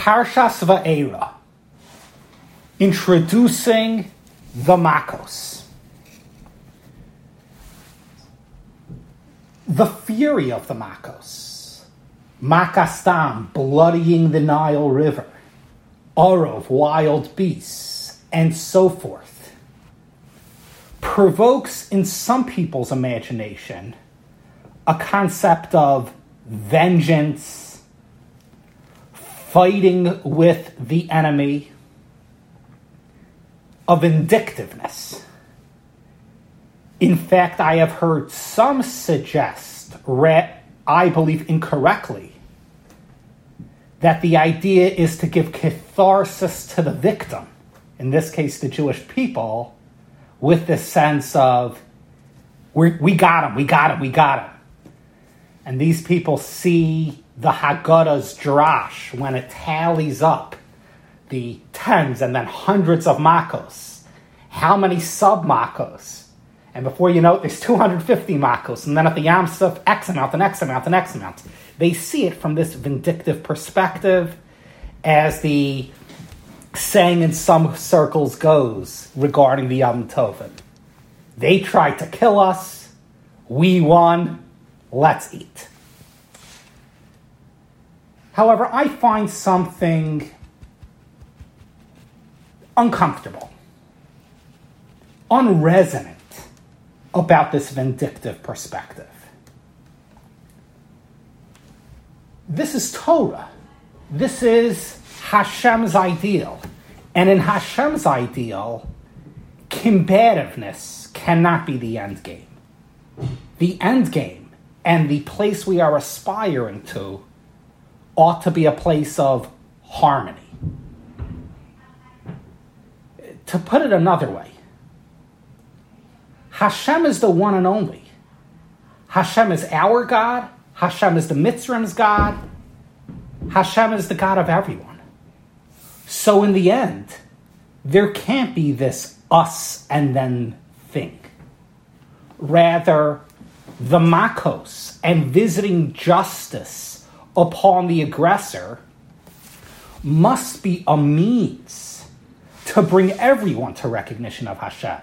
Parshas Va'era, introducing the Makos. The fury of the Makos. Makas Dam, bloodying the Nile River. Orov, wild beasts, and so forth, provokes in some people's imagination a concept of vengeance fighting with the enemy, of vindictiveness. In fact, I have heard some suggest, I believe incorrectly, that the idea is to give catharsis to the victim, in this case, the Jewish people, with the sense of, we got him, we got him, we got him. And these people see the Haggadah's drash when it tallies up the tens and then hundreds of makos. How many sub makos? And before you know it, there's 250 makos. And then at the Yam Suf, X amount and X amount and X amount. They see it from this vindictive perspective as the saying in some circles goes regarding the Yom Tovim. They tried to kill us. We won. Let's eat. However, I find something uncomfortable, unresonant about this vindictive perspective. This is Torah. This is Hashem's ideal. And in Hashem's ideal, combativeness cannot be the end game. The end game and the place we are aspiring to ought to be a place of harmony. To put it another way, Hashem is the one and only. Hashem is our God. Hashem is the Mitzrayim's God. Hashem is the God of everyone. So in the end, there can't be this us and then thing. Rather, the makos and visiting justice upon the aggressor must be a means to bring everyone to recognition of Hashem,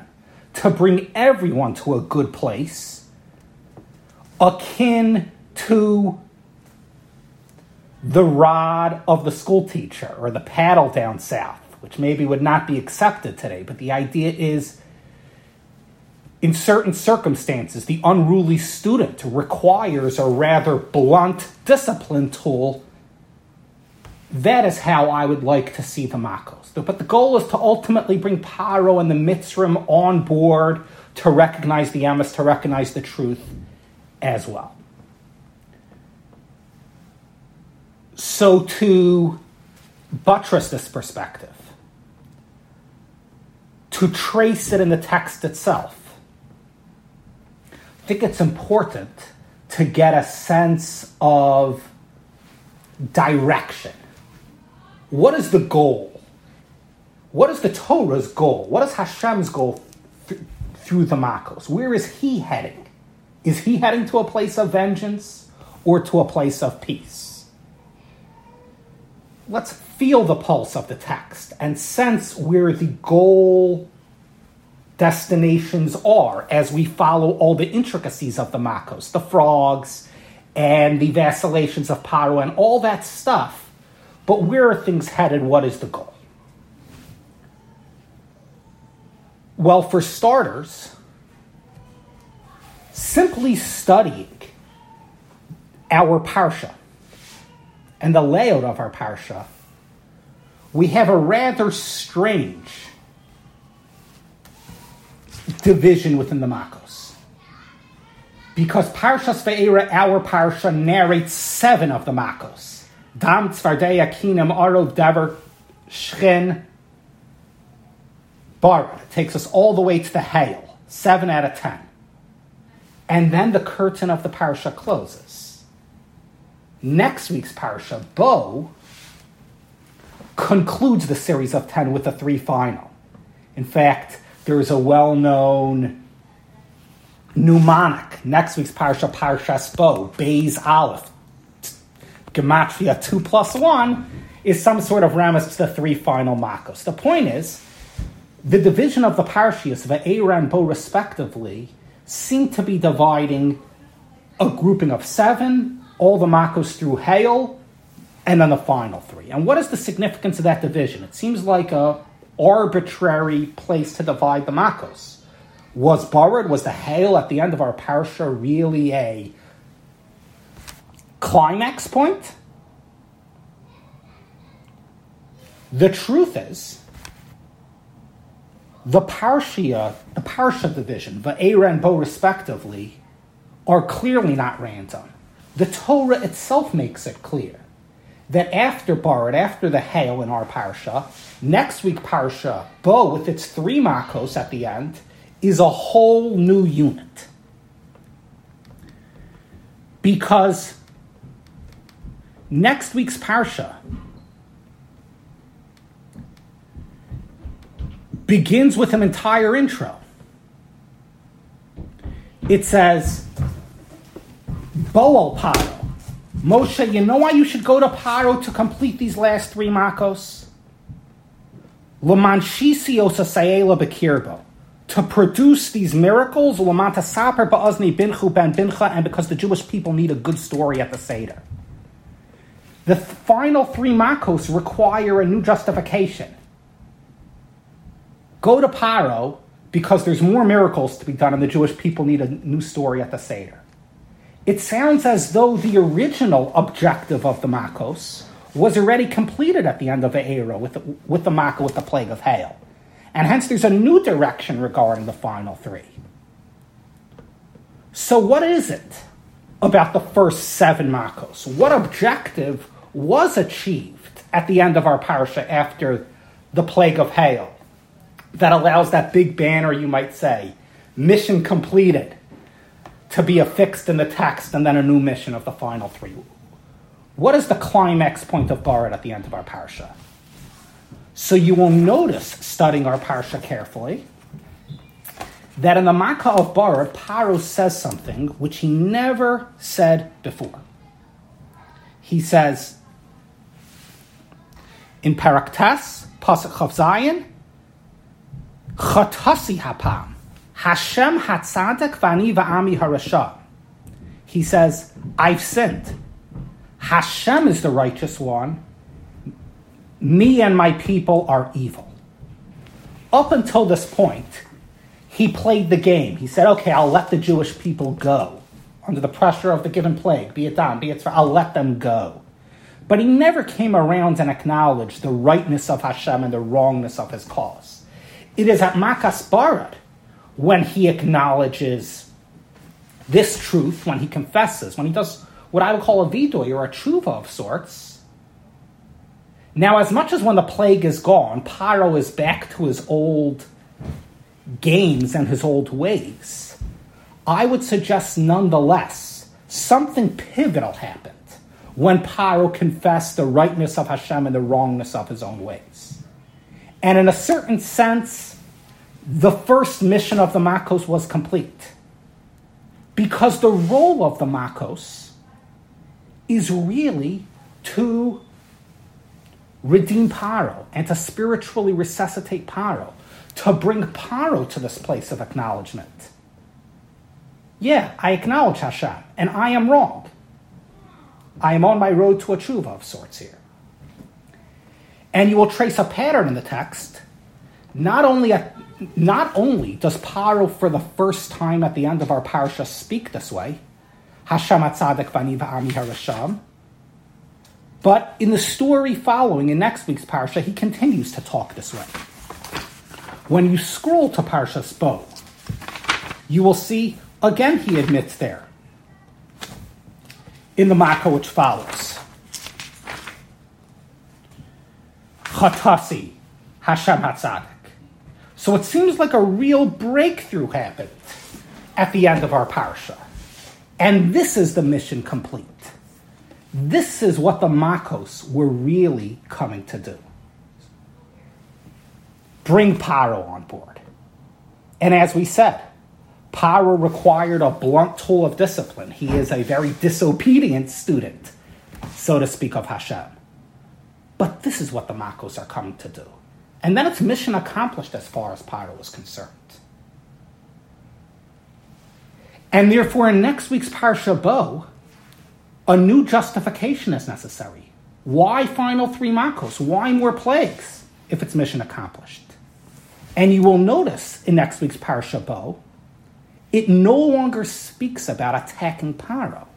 to bring everyone to a good place, akin to the rod of the school teacher or the paddle down south, which maybe would not be accepted today, but the idea is in certain circumstances, the unruly student requires a rather blunt discipline tool. That is how I would like to see the Makos. But the goal is to ultimately bring Paro and the Mitzrim on board to recognize the Emes, to recognize the truth as well. So, to buttress this perspective, to trace it in the text itself, think it's important to get a sense of direction. What is the goal? What is the Torah's goal? What is Hashem's goal th- through the Makos? Where is he heading? Is he heading to a place of vengeance or to a place of peace? Let's feel the pulse of the text and sense where the goal destinations are as we follow all the intricacies of the Makos, the frogs, and the vacillations of Paro, and all that stuff. But where are things headed? What is the goal? Well, for starters, simply studying our Parsha and the layout of our Parsha, we have a rather strange division within the Makos. Because Parshas Ve'era, our Parsha, narrates seven of the Makos. Dam, Tzvardeya, Kinam, Arov, Dever, Shchin, Bara. It takes us all the way to the Hail, seven out of ten. And then the curtain of the Parsha closes. Next week's Parsha, Bo, concludes the series of ten with the three final. In fact, there's a well known mnemonic. Next week's Parsha, Parsha Bo, Bays Aleph. Gematria 2 plus 1 is some sort of ramas to the three final makos. The point is, the division of the parshias, Ve'era and Bo respectively, seem to be dividing a grouping of seven, all the makos through hail, and then the final three. And what is the significance of that division? It seems like a arbitrary place to divide the makos. Was Barad, was the hail at the end of our parsha really a climax point? The truth is, the Parsha, the Parsha division, Va'era and Bo respectively, are clearly not random. The Torah itself makes it clear that after Barad, after the hail in our Parsha, next week Parsha, Bo, with its three makos at the end, is a whole new unit. Because next week's Parsha begins with an entire intro. It says, Bo el Paro. Moshe, you know why you should go to Paro to complete these last three makos? To produce these miracles, and because the Jewish people need a good story at the Seder. The final three makos require a new justification. Go to Paro because there's more miracles to be done and the Jewish people need a new story at the Seder. It sounds as though the original objective of the Makos was already completed at the end of the era with the, with the Maka with the plague of hail. And hence there's a new direction regarding the final three. So, what is it about the first seven Makos? What objective was achieved at the end of our parsha after the plague of hail? that allows that big banner, you might say, mission completed, to be affixed in the text and then a new mission of the final three. What is the climax point of Barad at the end of our parsha? So you will notice, studying our parsha carefully, that in the Makkah of Barad, Paro says something which he never said before. He says, in Perek Tes, Pasuk Chav Zayin, Chatasi hapam. Hashem hatzadek vani va'ami harasha. He says, I've sinned. Hashem is the righteous one. Me and my people are evil. Up until this point, he played the game. He said, okay, I'll let the Jewish people go under the pressure of the given plague, be it done, be it for. I'll let them go. But he never came around and acknowledged the rightness of Hashem and the wrongness of his cause. It is at Makas Barad when he acknowledges this truth, when he confesses, when he does what I would call a vidoy or a tshuva of sorts. Now, as much as when the plague is gone, Paro is back to his old games and his old ways, I would suggest nonetheless something pivotal happened when Paro confessed the rightness of Hashem and the wrongness of his own ways. And in a certain sense, the first mission of the Makos was complete. Because the role of the Makos is really to redeem Paro and to spiritually resuscitate Paro, to bring Paro to this place of acknowledgement. Yeah, I acknowledge Hashem, and I am wrong. I am on my road to a tshuva of sorts here. And you will trace a pattern in the text. Not only, at, not only does Paro for the first time at the end of our parsha speak this way, Hashem atzadik vani v'ami harasham, but in the story following in next week's parsha, he continues to talk this way. When you scroll to Parsha's Bo, you will see again he admits there in the Makkah which follows. Chatasi, Hashem Hatzadik. So it seems like a real breakthrough happened at the end of our parsha. And this is the mission complete. This is what the Makos were really coming to do. Bring Paro on board. And as we said, Paro required a blunt tool of discipline. He is a very disobedient student, so to speak, of Hashem. But this is what the Makos are coming to do. And then it's mission accomplished as far as Paro is concerned. And therefore, in next week's Parsha Bo, a new justification is necessary. Why final three Makos? Why more plagues if it's mission accomplished? And you will notice in next week's Parsha Bo, it no longer speaks about attacking Paro.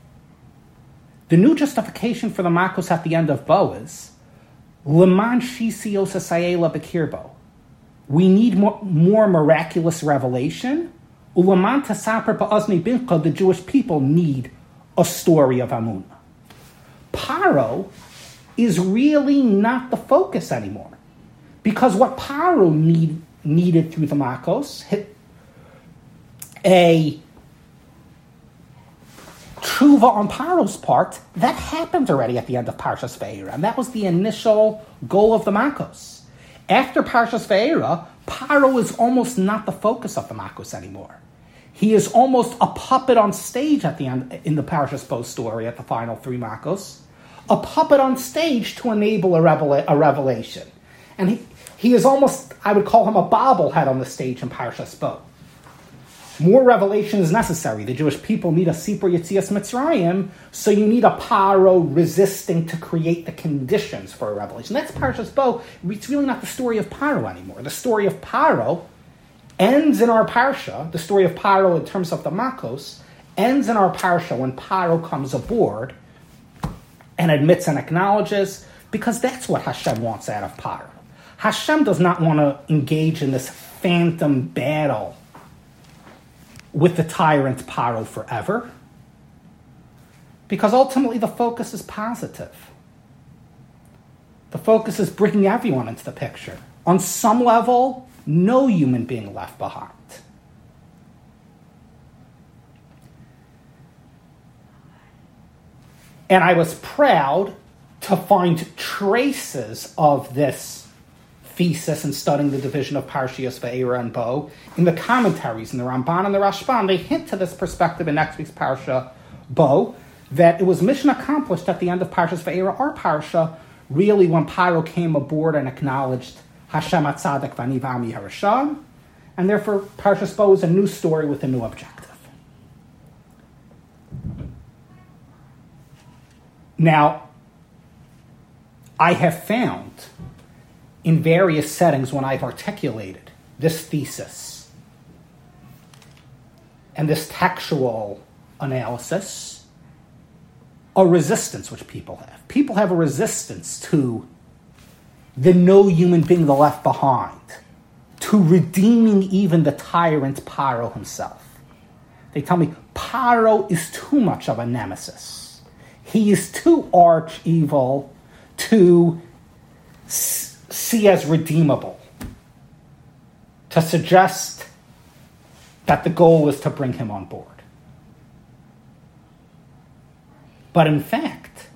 The new justification for the Makos at the end of Bo is Leman Shisiosa Bekirbo. We need more, more miraculous revelation. Uleman Tasaper Ba'azni Bincha, the Jewish people need a story of Amunah. Paro is really not the focus anymore. Because what Paro need, needed through the Makos, a tshuva on Paro's part, that happened already at the end of Parshas Ve'era, and that was the initial goal of the Makos. After Parshas Ve'era, Paro is almost not the focus of the Makos anymore. He is almost a puppet on stage at the end in the Parshas Bo story at the final three Makos, a puppet on stage to enable a, revela- a revelation, and he he is almost I would call him a bobblehead on the stage in Parshas Bo. More revelation is necessary. The Jewish people need a Sipur Yitzias Mitzrayim, so you need a Paro resisting to create the conditions for a revelation. That's Parshas Bo. It's really not the story of Paro anymore. The story of Paro ends in our Parsha, the story of Paro in terms of the Makos, ends in our Parsha when Paro comes aboard and admits and acknowledges, because that's what Hashem wants out of Paro. Hashem does not want to engage in this phantom battle with the tyrant Paro forever. Because ultimately the focus is positive. The focus is bringing everyone into the picture. On some level, no human being left behind. And I was proud to find traces of this thesis and studying the division of Parshias Ve'era and Bo. In the commentaries, in the Ramban and the Rashbam, they hint to this perspective in next week's Parsha Bo, that it was mission accomplished at the end of Parshas Ve'era, or Parsha, really when Paro came aboard and acknowledged Hashem Atzadik Vani Vami Harasham, and therefore Parshas Bo is a new story with a new objective. Now, I have found in various settings when I've articulated this thesis and this textual analysis, a resistance which people have. People have a resistance to the no human being the left behind, to redeeming even the tyrant Paro himself. They tell me Paro is too much of a nemesis. He is too arch evil to see as redeemable, to suggest that the goal was to bring him on board. But in fact,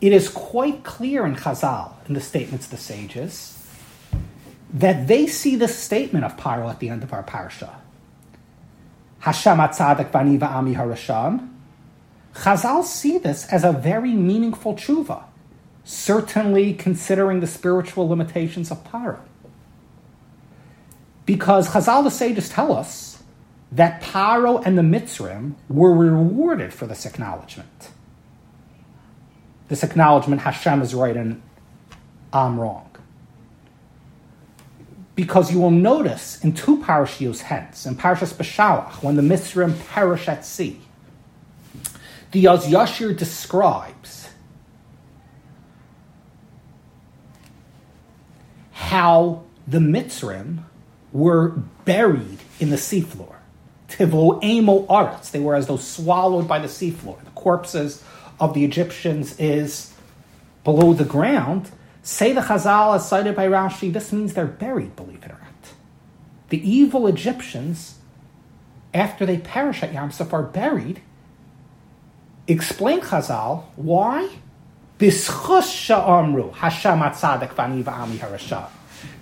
it is quite clear in Chazal, in the statements of the sages, that they see the statement of Paro at the end of our parsha. Hashem atzadik vani va'ami harasham. Chazal see this as a very meaningful tshuva certainly considering the spiritual limitations of Paro. Because Chazal the sages tell us that Paro and the Mitzrim were rewarded for this acknowledgement. This acknowledgement, Hashem is right and I'm wrong. Because you will notice in two parashios hence, in Parashas Beshalach, when the Mitzrim perish at sea, the Az Yashir describes how the Mitzrim were buried in the seafloor. Tivo emo aretz. They were as though swallowed by the seafloor. The corpses of the Egyptians is below the ground. Say the Chazal, as cited by Rashi, this means they're buried, believe it or not. The evil Egyptians, after they perish at Yam Suf, are buried. Explain Chazal, why?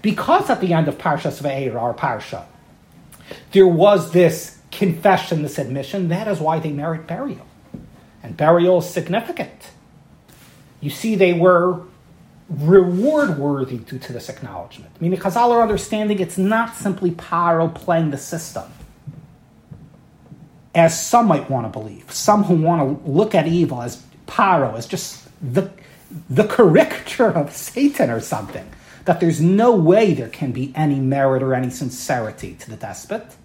Because at the end of Parshas Ve'er, our Parsha, there was this confession, this admission, that is why they merit burial. And burial is significant. You see, they were reward worthy due to this acknowledgement. Meaning, Chazal are understanding it's not simply Paro playing the system, as some might want to believe. Some who want to look at evil as Paro, as just the, the caricature of Satan or something. That there's no way there can be any merit or any sincerity to the despot.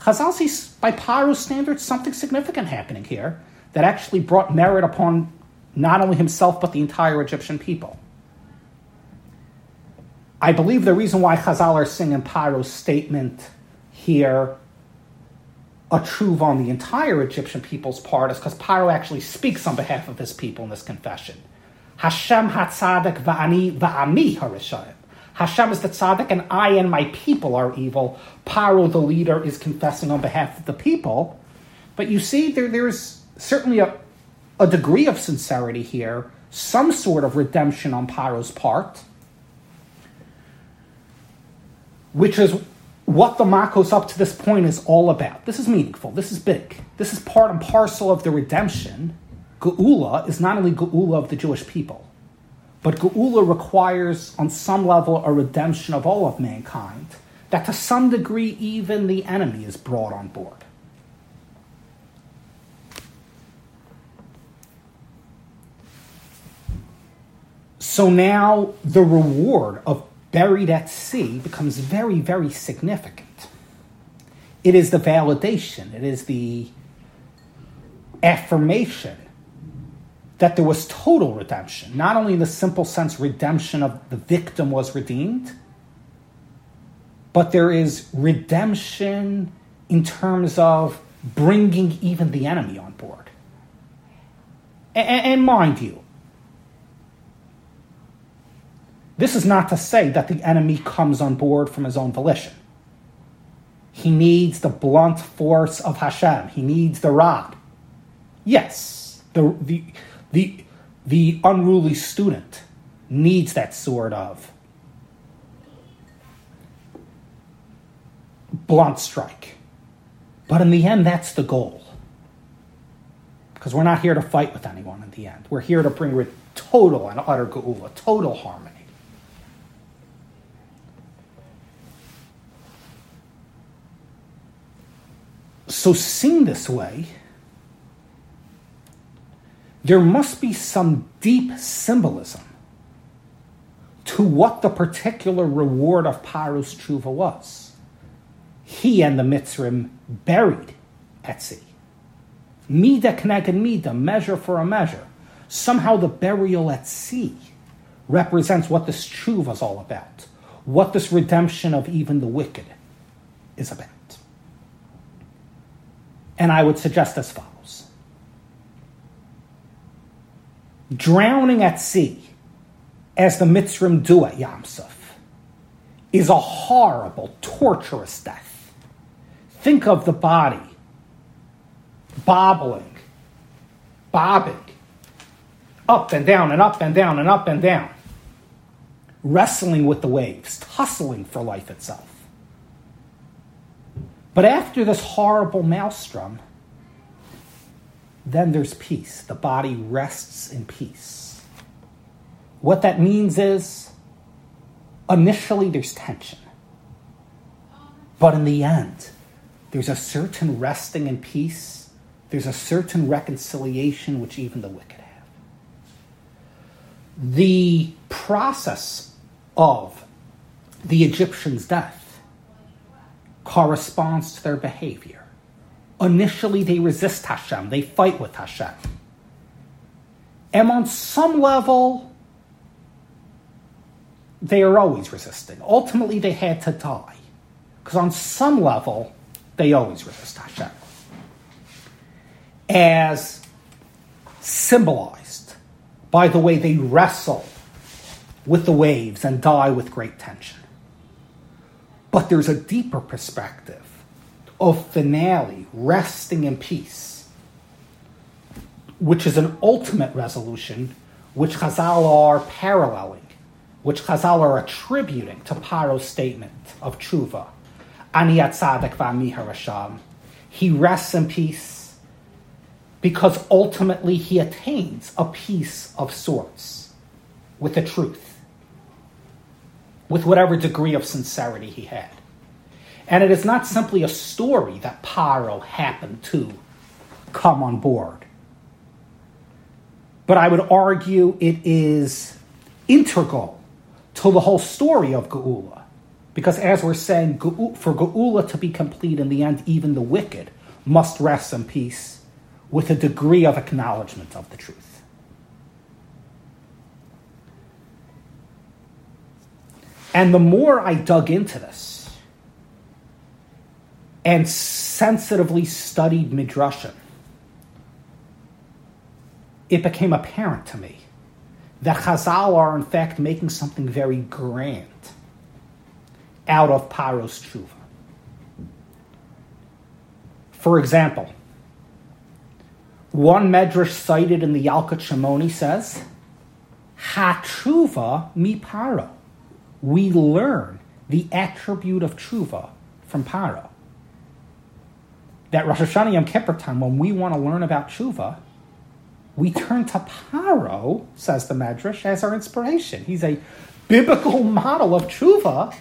Chazal sees, by Paro's standards, something significant happening here that actually brought merit upon not only himself but the entire Egyptian people. I believe the reason why Chazal are singing Paro's statement here a truth on the entire Egyptian people's part is because Paro actually speaks on behalf of his people in this confession. Hashem hatzadik va'ani va'ami harishayim. Hashem is the tzaddik, and I and my people are evil. Paro, the leader, is confessing on behalf of the people. But you see, there, there's certainly a, a degree of sincerity here, some sort of redemption on Paro's part, which is what the Makos up to this point is all about. This is meaningful. This is big. This is part and parcel of the redemption. Geula is not only Geula of the Jewish people, but Geula requires, on some level, a redemption of all of mankind, that to some degree even the enemy is brought on board. So now the reward of buried at sea becomes very, very significant. It is the validation, it is the affirmation that there was total redemption, not only in the simple sense redemption of the victim was redeemed, but there is redemption in terms of bringing even the enemy on board. And, mind you, This is not to say that the enemy comes on board from his own volition. He needs the blunt force of Hashem. He needs the rod. Yes, the, the, the, the unruly student needs that sort of blunt strike. But in the end, that's the goal. Because we're not here to fight with anyone in the end. We're here to bring total and utter geula, total harmony. So, seen this way, there must be some deep symbolism to what the particular reward of Paro's tshuva was. He and the Mitzrim buried at sea. Mida kneged mida, measure for a measure. Somehow the burial at sea represents what this tshuva is all about, what this redemption of even the wicked is about. And I would suggest as follows Drowning at sea, as the Mitzrim do at Yamsuf, is a horrible, torturous death. Think of the body bobbling, bobbing, up and down and up and down and up and down, wrestling with the waves, tussling for life itself. But after this horrible maelstrom, then there's peace. The body rests in peace. What that means is initially there's tension. But in the end, there's a certain resting in peace. There's a certain reconciliation which even the wicked have. The process of the Egyptian's death corresponds to their behavior. Initially, they resist Hashem, they fight with Hashem. And on some level, they are always resisting. Ultimately, they had to die. Because on some level, they always resist Hashem. As symbolized by the way they wrestle with the waves and die with great tension. But there's a deeper perspective of finale, resting in peace, which is an ultimate resolution, which Chazal are paralleling, which Chazal are attributing to Paro's statement of tshuva. Ani tzadek v'ami harasham. He rests in peace because ultimately he attains a peace of sorts with the truth, with whatever degree of sincerity he had. And it is not simply a story that Paro happened to come on board. But I would argue it is integral to the whole story of Geula. Because as we're saying, for Geula to be complete in the end, even the wicked must rest in peace with a degree of acknowledgement of the truth. And the more I dug into this and sensitively studied Midrashim, it became apparent to me that Chazal are in fact making something very grand out of Paro's tshuva. For example, one medrash cited in the Yalkut Shimoni says, "Hatshuva mi paro." We learn the attribute of tshuva from paro. That Rosh Hashanah Yom Kippur time, when we want to learn about tshuva, we turn to paro, says the medrash, as our inspiration. He's a biblical model of tshuva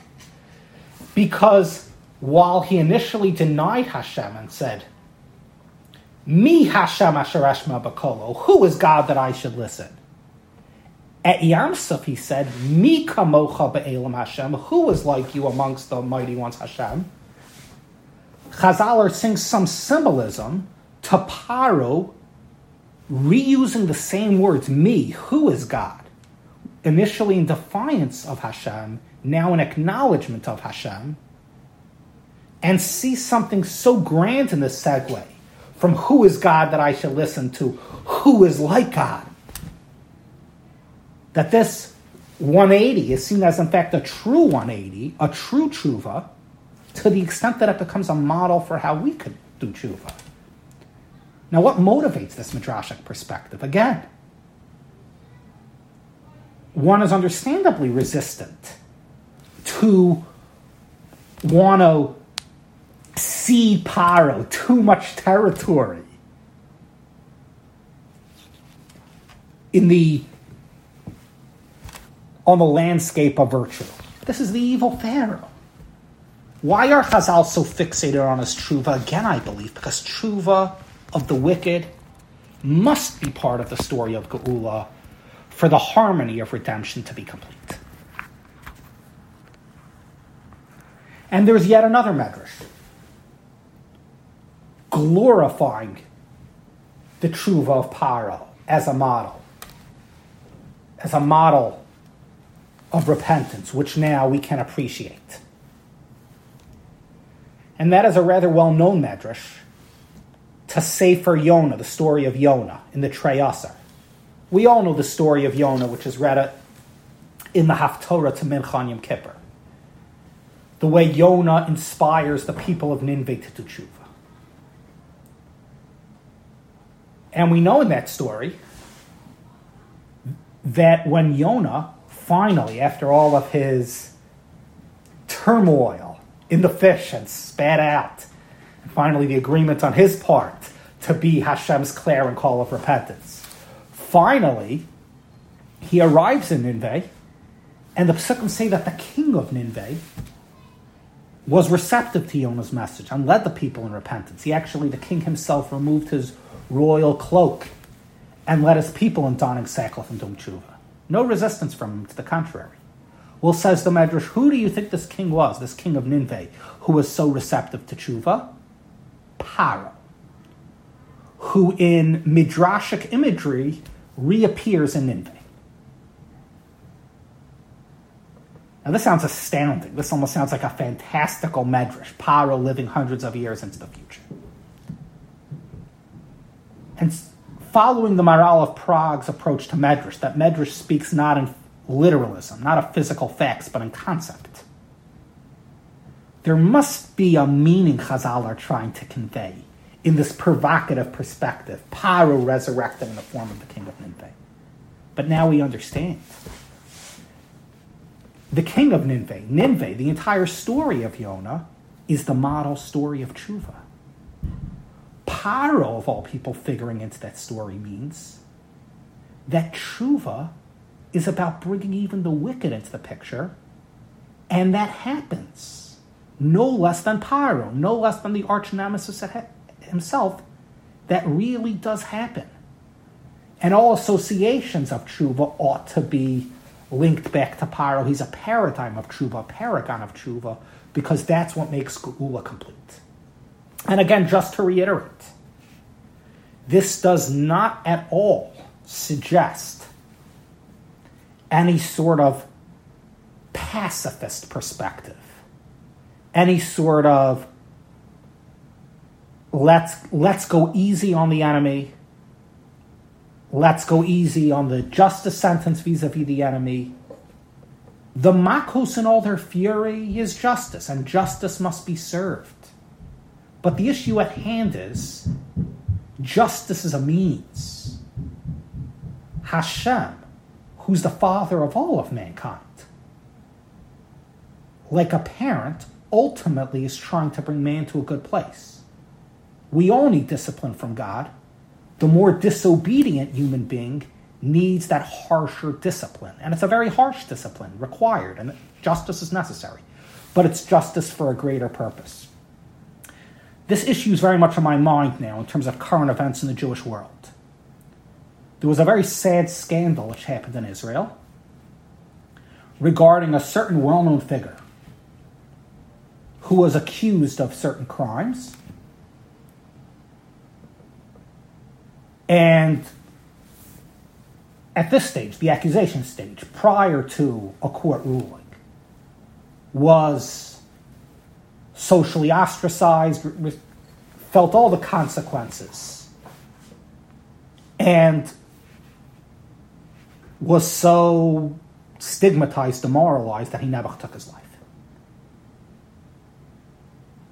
because while he initially denied Hashem and said, "Me Hashem Ashereshma Bakolo, who is God that I should listen?" At Yamsuf, he said, "Mi kamocha be'elam Hashem, who is like you amongst the mighty ones Hashem?" Chazal are seeing some symbolism to Paro reusing the same words, "me," who is God, initially in defiance of Hashem now in acknowledgement of Hashem, and see something so grand in this segue from who is God that I should listen to, who is like God. That this 180 is seen as, in fact, a true 180, a true tshuva, to the extent that it becomes a model for how we could do tshuva. Now, what motivates this midrashic perspective? Again, one is understandably resistant to want to see Paro too much territory in the on the landscape of virtue. This is the evil Pharaoh. Why are Chazal so fixated on his tshuva? Again, I believe because tshuva of the wicked must be part of the story of Geula for the harmony of redemption to be complete. And there's yet another medrash glorifying the tshuva of Paro as a model, as a model of repentance, which now we can appreciate. And that is a rather well known medrash to Sefer Yonah, the story of Yonah in the Trei Asar. We all know the story of Yonah, which is read in the Haftorah to Mincha Yom Kippur the way Yonah inspires the people of Nineveh to do. And we know in that story that when Yonah finally, after all of his turmoil in the fish and spat out, and finally the agreement on his part to be Hashem's clarion call of repentance, finally he arrives in Nineveh, and the Psukim say that the king of Nineveh was receptive to Yonah's message and led the people in repentance. He actually, the king himself, removed his royal cloak and led his people in donning sackcloth and doing tshuva. No resistance from him, to the contrary. Well, says the Medrash, who do you think this king was, this king of Nineveh, who was so receptive to tshuva? Paro, who in midrashic imagery reappears in Nineveh. Now, this sounds astounding. This almost sounds like a fantastical medrash, Paro living hundreds of years into the future. And following the Maharal of Prague's approach to medrash, that medrash speaks not in literalism, not of physical facts, but in concept. There must be a meaning Chazal are trying to convey in this provocative perspective, Paro resurrected in the form of the king of Nineveh. But now we understand the king of Nineveh, Nineveh, the entire story of Yonah, is the model story of tshuva. Paro, of all people, figuring into that story means that tshuva is about bringing even the wicked into the picture, and that happens no less than Paro, no less than the arch nemesis himself. That really does happen. And all associations of tshuva ought to be linked back to Paro. He's a paradigm of tshuva, a paragon of tshuva, because that's what makes Geula complete. And again, just to reiterate, this does not at all suggest any sort of pacifist perspective, any sort of let's let's go easy on the enemy, let's go easy on the justice sentence vis-a-vis the enemy. The makos in all their fury is justice, and justice must be served. But the issue at hand is justice is a means. Hashem, who's the father of all of mankind, like a parent, ultimately is trying to bring man to a good place. We all need discipline from God. The more disobedient human being needs that harsher discipline. And it's a very harsh discipline required, and justice is necessary. But it's justice for a greater purpose. This issue is very much on my mind now in terms of current events in the Jewish world. There was a very sad scandal which happened in Israel regarding a certain well known figure who was accused of certain crimes. And at this stage, the accusation stage, prior to a court ruling, was socially ostracized, felt all the consequences, and was so stigmatized, demoralized that he never took his life.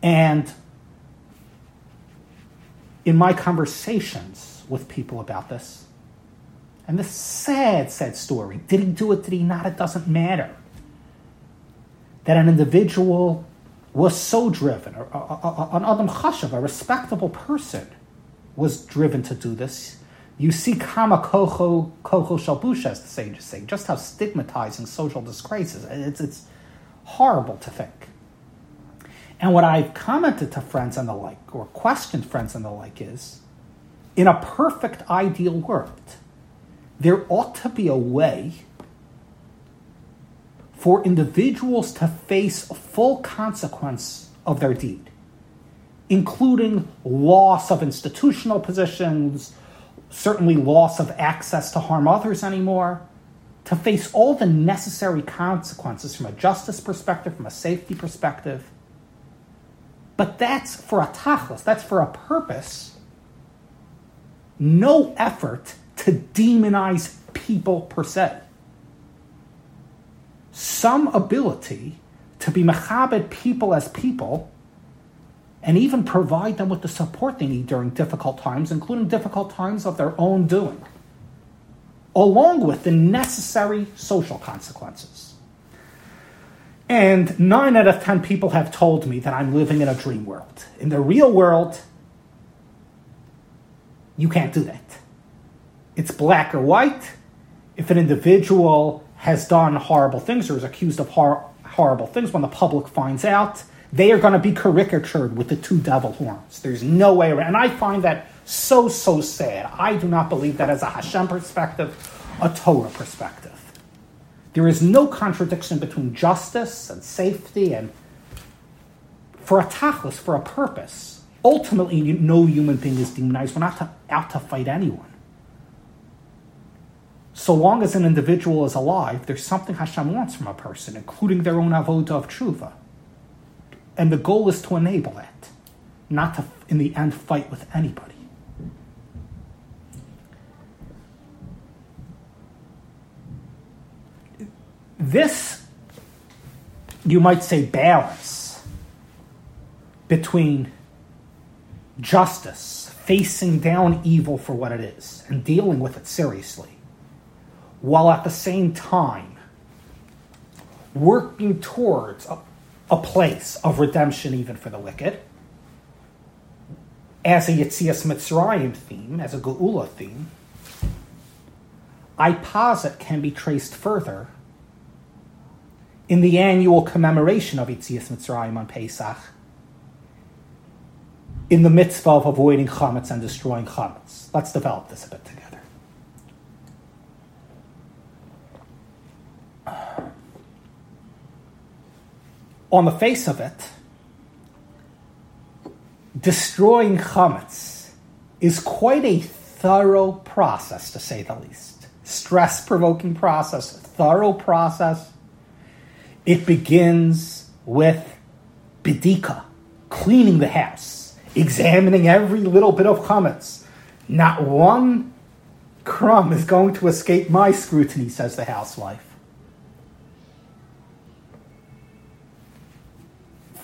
And in my conversations with people about this, and this sad, sad story did he do it, did he not? It doesn't matter. That an individual was so driven, or an Adam Chashav, a respectable person, was driven to do this. You see Kama Kocho Kocho Shalbusha, as the sages saying, just how stigmatizing social disgrace is. It's, it's horrible to think. And what I've commented to friends and the like, or questioned friends and the like, is in a perfect ideal world, there ought to be a way for individuals to face full consequence of their deed, including loss of institutional positions, certainly loss of access to harm others anymore, to face all the necessary consequences from a justice perspective, from a safety perspective. But that's for a tachlis, that's for a purpose. No effort to demonize people per se some ability to be mechabed people as people and even provide them with the support they need during difficult times, including difficult times of their own doing, along with the necessary social consequences. And nine out of ten people have told me that I'm living in a dream world. In the real world, you can't do that. It's black or white. If an individual has done horrible things or is accused of hor- horrible things, when the public finds out, they are going to be caricatured with the two devil horns. There's no way around. And I find that so, so sad. I do not believe that as a Hashem perspective, a Torah perspective. There is no contradiction between justice and safety and for a tachlis, for a purpose. Ultimately, no human being is demonized. We're not to, out to fight anyone so long as an individual is alive, there's something Hashem wants from a person, including their own avodah of tshuva. And the goal is to enable it, not to, in the end, fight with anybody. This, you might say, balance between justice, facing down evil for what it is, and dealing with it seriously while at the same time working towards a, a place of redemption even for the wicked, as a Yitzias Mitzrayim theme, as a Geula theme, I posit can be traced further in the annual commemoration of Yitzias Mitzrayim on Pesach, in the mitzvah of avoiding chametz and destroying chametz. Let's develop this a bit together. On the face of it, destroying chametz is quite a thorough process, to say the least. Stress provoking process, thorough process. It begins with bidika, cleaning the house, examining every little bit of chametz. Not one crumb is going to escape my scrutiny, says the housewife.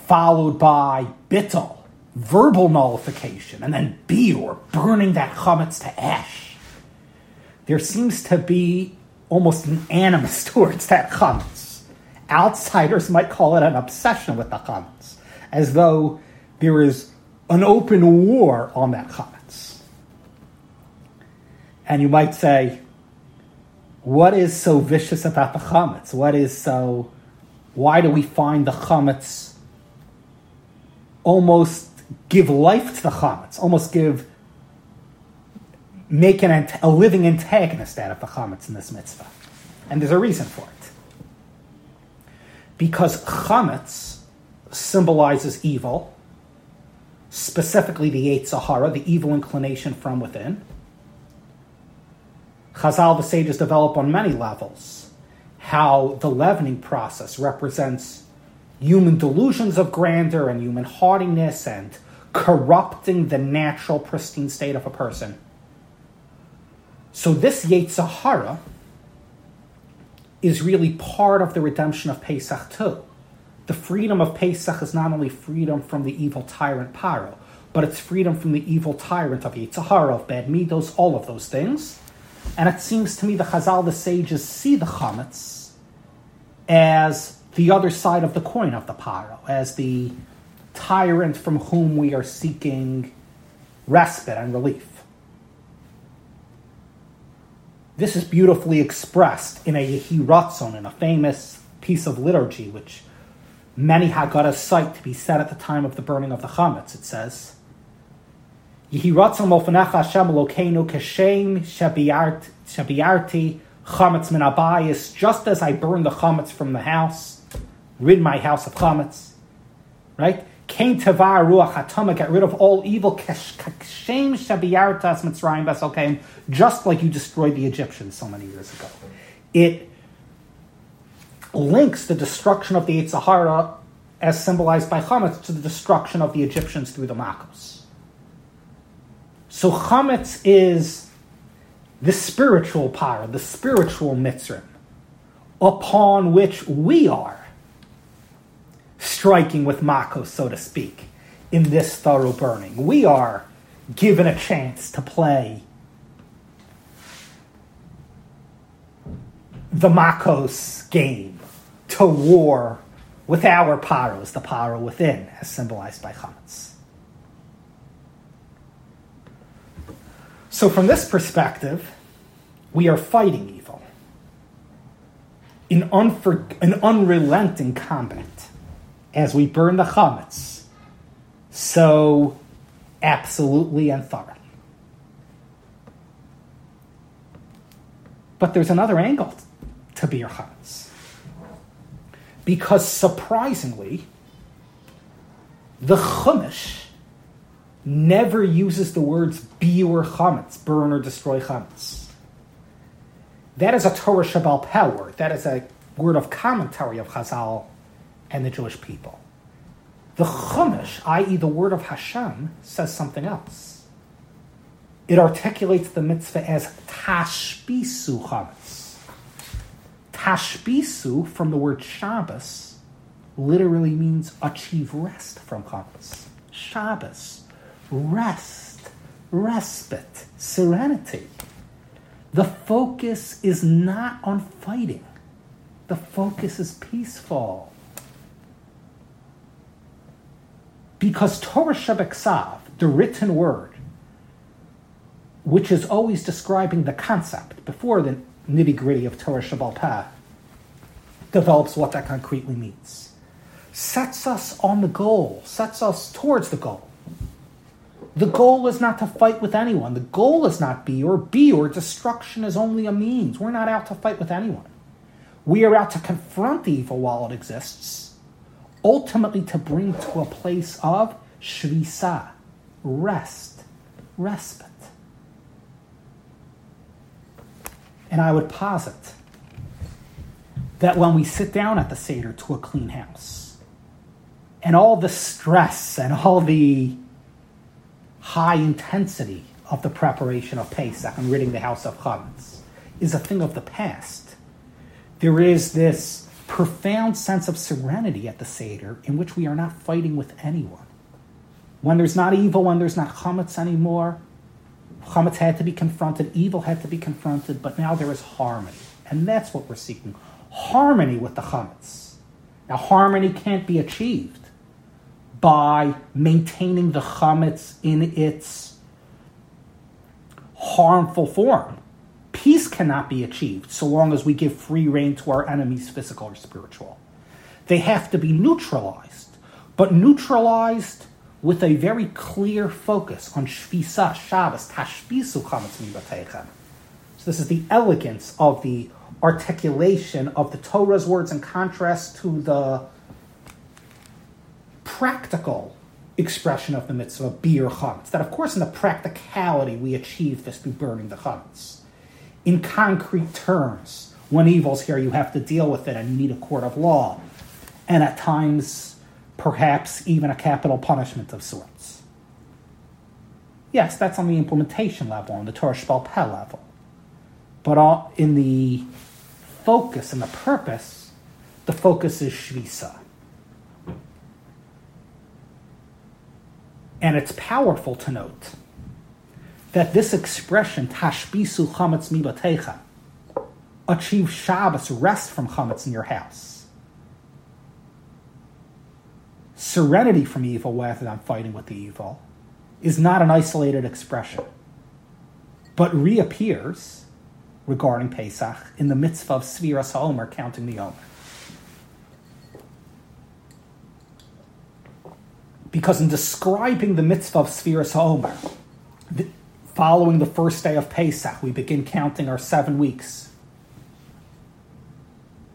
Followed by bittel, verbal nullification, and then biur, burning that chametz to ash. There seems to be almost an animus towards that chametz. Outsiders might call it an obsession with the chametz, as though there is an open war on that chametz. And you might say, what is so vicious about the chametz? What is so? Why do we find the chametz almost give life to the chametz, almost give make an, a living antagonist out of the chametz in this mitzvah, and there's a reason for it. Because chametz symbolizes evil, specifically the Yetzer Hara, the evil inclination from within. Chazal, the sages, develop on many levels how the leavening process represents human delusions of grandeur and human haughtiness and corrupting the natural pristine state of a person. So this Yetzer Hara is really part of the redemption of Pesach too. The freedom of Pesach is not only freedom from the evil tyrant Paro, but it's freedom from the evil tyrant of Yetzer Hara, of bad midos, all of those things. And it seems to me the Chazal, the sages, see the chametz as the other side of the coin of the paro, as the tyrant from whom we are seeking respite and relief. This is beautifully expressed in a Yehiratzon, in a famous piece of liturgy, which many Haggadah cite to be said at the time of the burning of the chametz. It says, Yehiratzon molfanecha Hashem Elokeinu keshem shabiarti chametz min abayis, just as I burn the chametz from the house, rid my house of chametz, right? Kain tavar ruach hatama, get rid of all evil. Kashem shabiyartas mitzrayim besalkeim, just like you destroyed the Egyptians so many years ago. It links the destruction of the Yetzer Hara, as symbolized by chametz, to the destruction of the Egyptians through the Makos. So chametz is the spiritual power, the spiritual mitzrim, upon which we are striking with Mako, so to speak, in this thorough burning. We are given a chance to play the Makos game, to war with our paros, the paro within, as symbolized by Chametz. So, from this perspective, we are fighting evil in, unfor- in unrelenting combat as we burn the chametz so absolutely and thoroughly. But there's another angle to biur chametz. Because surprisingly, the Chumash never uses the words biur chametz, burn or destroy chametz. That is a Torah Shabbal word. That is a word of commentary of Chazal and the Jewish people. The Chumash, i.e., the word of Hashem, says something else. It articulates the mitzvah as tashbisu chametz. Tashbisu, from the word Shabbos, literally means achieve rest from chametz. Shabbos, rest, respite, serenity. The focus is not on fighting. The focus is peaceful. Because Torah Shebeksav, the written word, which is always describing the concept before the nitty gritty of Torah Shabbal develops what that concretely means. Sets us on the goal, sets us towards the goal. The goal is not to fight with anyone. The goal is not biur be or destruction is only a means. We're not out to fight with anyone. We are out to confront the evil while it exists, ultimately to bring to a place of shvisa, rest, respite. And I would posit that when we sit down at the Seder to a clean house, and all the stress and all the high intensity of the preparation of Pesach and ridding the house of chametz is a thing of the past. There is this profound sense of serenity at the Seder in which we are not fighting with anyone. When there's not evil, when there's not chametz anymore, chametz had to be confronted, evil had to be confronted, but now there is harmony. And that's what we're seeking harmony with the chametz. Now, harmony can't be achieved by maintaining the chametz in its harmful form. Peace cannot be achieved so long as we give free rein to our enemies, physical or spiritual. They have to be neutralized, but neutralized with a very clear focus on Shvisa, Shabbos, Mibatechem. So this is the elegance of the articulation of the Torah's words in contrast to the practical expression of the mitzvah, biur chametz. That, of course, in the practicality, we achieve this through burning the chametz. In concrete terms, when evil's here, you have to deal with it and you need a court of law. And at times, perhaps even a capital punishment of sorts. Yes, that's on the implementation level, on the Torah Shbal Peh level. But uh, in the focus and the purpose, the focus is Shvisa. And it's powerful to note that this expression, Tashbisu Chametz Mibatecha, achieve Shabbos, rest from Chametz in your house. Serenity from evil rather than fighting with the evil is not an isolated expression, but reappears regarding Pesach in the mitzvah of Sfiras HaOmer, counting the Omer. Because in describing the mitzvah of Sfiras HaOmer, following the first day of Pesach, we begin counting our seven weeks.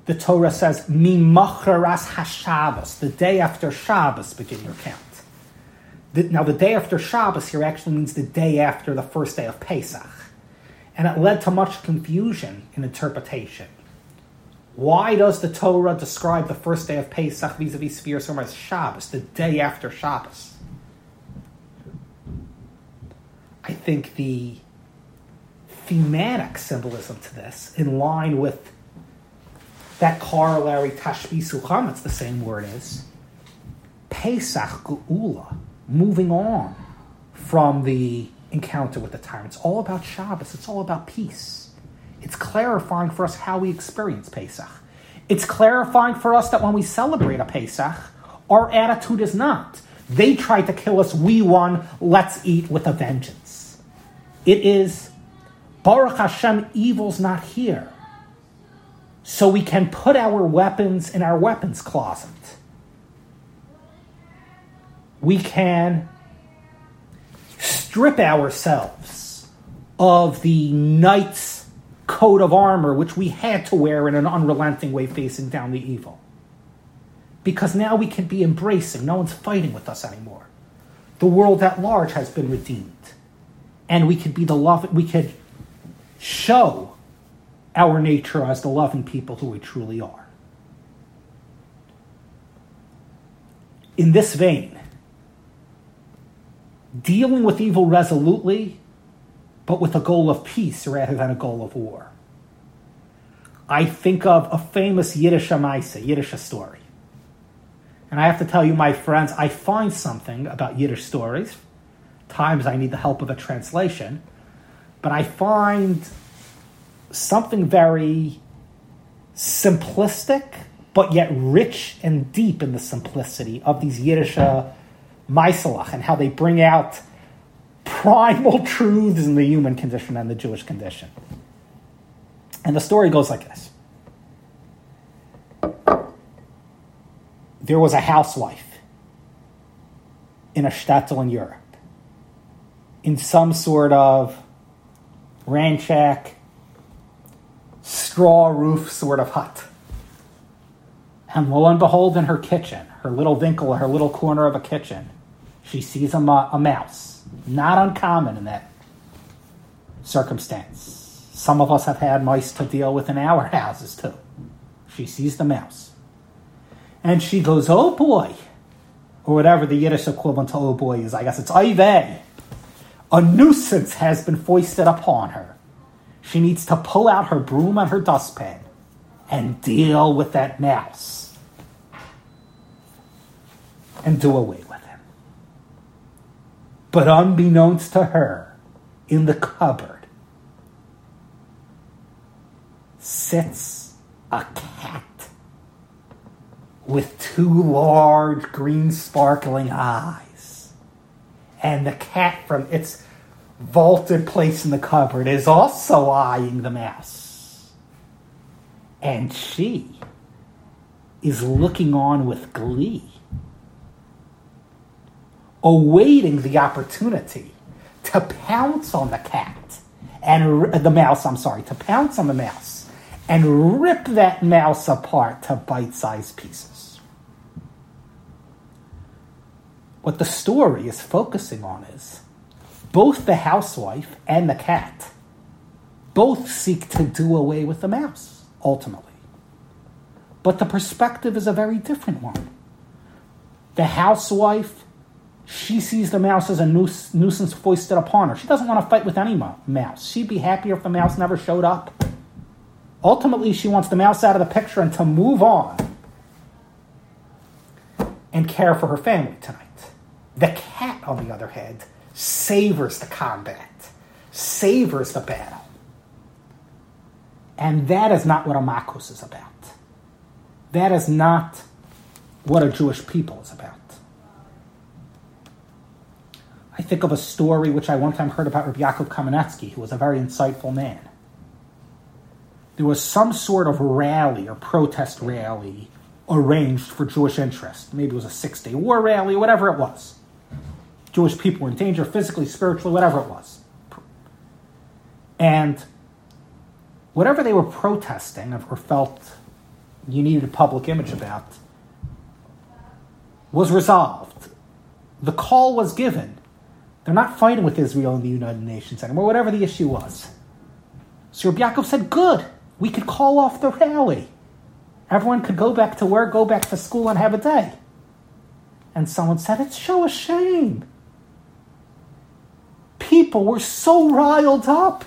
The Torah says, Mimacharas HaShabbos, the day after Shabbos, begin your count. now, the day after Shabbos here actually means the day after the first day of Pesach and it led to much confusion in interpretation. Why does the Torah describe the first day of Pesach vis-a-vis Sfiras HaOmer as Shabbos, the day after Shabbos? I think the thematic symbolism to this, in line with that corollary Tashbisu Chametz, the same word is, Pesach Geula, moving on from the encounter with the tyrant. It's all about Shabbos. It's all about peace. It's clarifying for us how we experience Pesach. It's clarifying for us that when we celebrate a Pesach, our attitude is not, they tried to kill us, we won, let's eat with a vengeance. It is, Baruch Hashem, evil's not here. So we can put our weapons in our weapons closet. We can strip ourselves of the knight's coat of armor, which we had to wear in an unrelenting way facing down the evil. Because now we can be embracing, no one's fighting with us anymore. The world at large has been redeemed. And we could be the love, we could show our nature as the loving people who we truly are. In this vein, dealing with evil resolutely, but with a goal of peace rather than a goal of war. I think of a famous Yiddish Amaisa, Yiddish story. And I have to tell you, my friends, I find something about Yiddish stories. Times I need the help of a translation. But I find something very simplistic, but yet rich and deep in the simplicity of these Yiddish uh, Maisalach and how they bring out primal truths in the human condition and the Jewish condition. And the story goes like this There was a housewife in a shtetl in Europe, in some sort of ranchak, straw roof sort of hut. And lo and behold, in her kitchen, her little winkle, her little corner of a kitchen, she sees a, a mouse. Not uncommon in that circumstance. Some of us have had mice to deal with in our houses too. She sees the mouse. And she goes, oh boy, or whatever the Yiddish equivalent to oh boy is. I guess it's Ive. A nuisance has been foisted upon her. She needs to pull out her broom and her dustpan and deal with that mouse and do away with him. But unbeknownst to her, in the cupboard sits a cat with two large green sparkling eyes. And the cat from its vaulted place in the cupboard is also eyeing the mouse. And she is looking on with glee, awaiting the opportunity to pounce on the cat and the mouse, I'm sorry, to pounce on the mouse and rip that mouse apart to bite sized pieces. What the story is focusing on is both the housewife and the cat both seek to do away with the mouse, ultimately. But the perspective is a very different one. The housewife, she sees the mouse as a nuisance foisted upon her. She doesn't want to fight with any mouse. She'd be happier if the mouse never showed up. Ultimately, she wants the mouse out of the picture and to move on and care for her family tonight. The cat, on the other hand, savors the combat, savors the battle. And that is not what a Makos is about. That is not what a Jewish people is about. I think of a story which I one time heard about Rabbi Yaakov Kamenetsky, who was a very insightful man. There was some sort of rally or protest rally arranged for Jewish interest. Maybe it was a six day war rally, whatever it was. Jewish people were in danger physically, spiritually, whatever it was. And whatever they were protesting or felt you needed a public image about was resolved. The call was given. They're not fighting with Israel in the United Nations anymore, whatever the issue was. So Yaakov said, Good, we could call off the rally. Everyone could go back to work, go back to school, and have a day. And someone said, It's show a shame people were so riled up.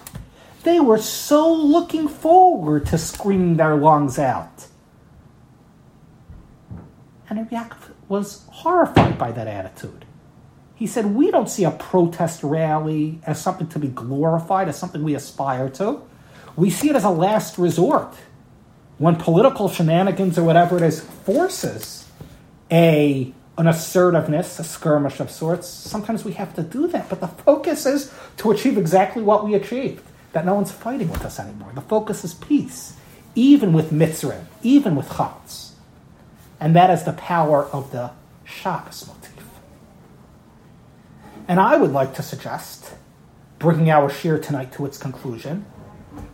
They were so looking forward to screaming their lungs out. And Yaakov was horrified by that attitude. He said, We don't see a protest rally as something to be glorified, as something we aspire to. We see it as a last resort. When political shenanigans or whatever it is forces a an assertiveness, a skirmish of sorts. Sometimes we have to do that, but the focus is to achieve exactly what we achieved that no one's fighting with us anymore. The focus is peace, even with Mitzrayim, even with Chatz. And that is the power of the Shabbos motif. And I would like to suggest, bringing our shiur tonight to its conclusion,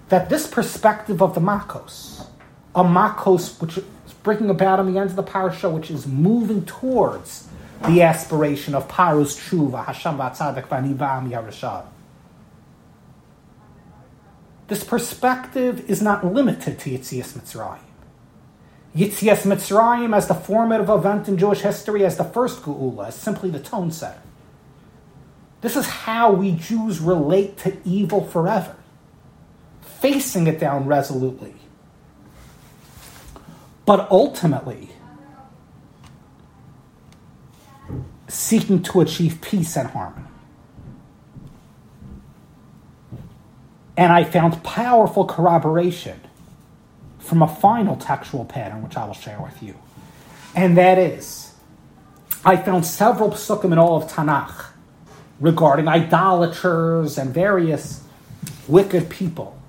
that this perspective of the Makos, a Makos which bringing about in the end of the parasha, which is moving towards the aspiration of Paros Tshuva, Hashem Vatzadik Vanibam Yarashad. This perspective is not limited to Yitzias Mitzrayim. Yitzias Mitzrayim, as the formative event in Jewish history, as the first Geula, is simply the tone setter. This is how we Jews relate to evil forever, facing it down resolutely, but ultimately seeking to achieve peace and harmony. And I found powerful corroboration from a final textual pattern, which I will share with you. And that is, I found several psukim in all of Tanakh regarding idolaters and various wicked people,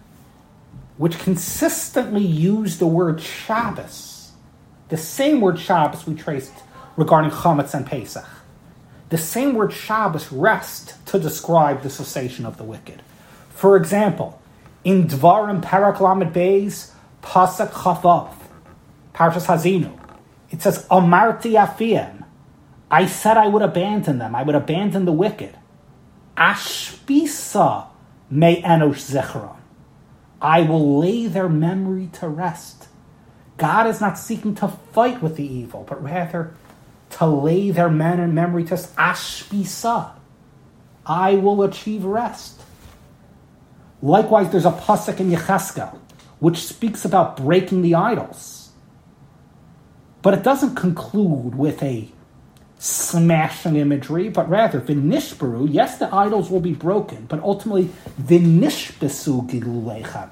which consistently use the word Shabbos, the same word Shabbos we traced regarding Chametz and Pesach. The same word Shabbos rest to describe the cessation of the wicked. For example, in Dvarim Perek Lamed Beis, Pasuk Chavav, Parshas Hazinu, it says, Amarti Afiem, I said I would abandon them, I would abandon the wicked. Ashpisa me enosh zechron. I will lay their memory to rest. God is not seeking to fight with the evil, but rather to lay their men and memory to ashpisa. I will achieve rest. Likewise, there's a pasuk in Yecheskel which speaks about breaking the idols, but it doesn't conclude with a smashing imagery, but rather vinishbaru. Yes, the idols will be broken, but ultimately vinishbesu gilulechem.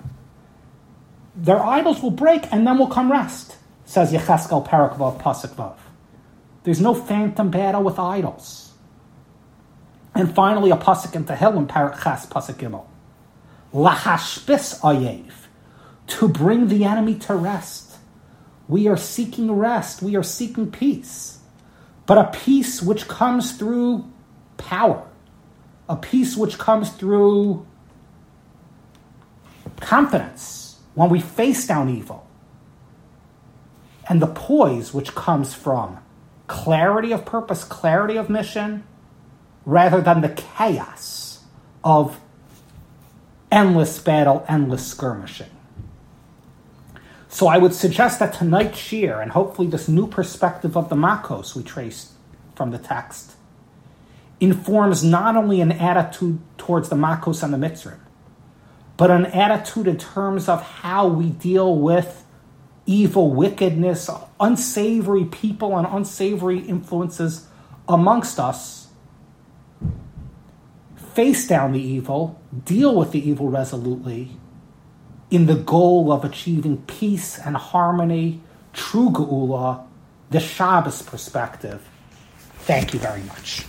Their idols will break, and then will come rest. Says Yecheskel Perek Vav Pasuk Vav. There's no phantom battle with idols. And finally, a pasuk in Tehillim Perek Ches Pasuk Gimel. Lahashbis ayev, to bring the enemy to rest. We are seeking rest. We are seeking peace but a peace which comes through power, a peace which comes through confidence when we face down evil, and the poise which comes from clarity of purpose, clarity of mission, rather than the chaos of endless battle, endless skirmishing. So I would suggest that tonight's shiur, and hopefully this new perspective of the Makos we traced from the text, informs not only an attitude towards the Makos and the Mitzrim, but an attitude in terms of how we deal with evil, wickedness, unsavory people, and unsavory influences amongst us. Face down the evil, deal with the evil resolutely, in the goal of achieving peace and harmony, true geula, the Shabbos perspective. Thank you very much.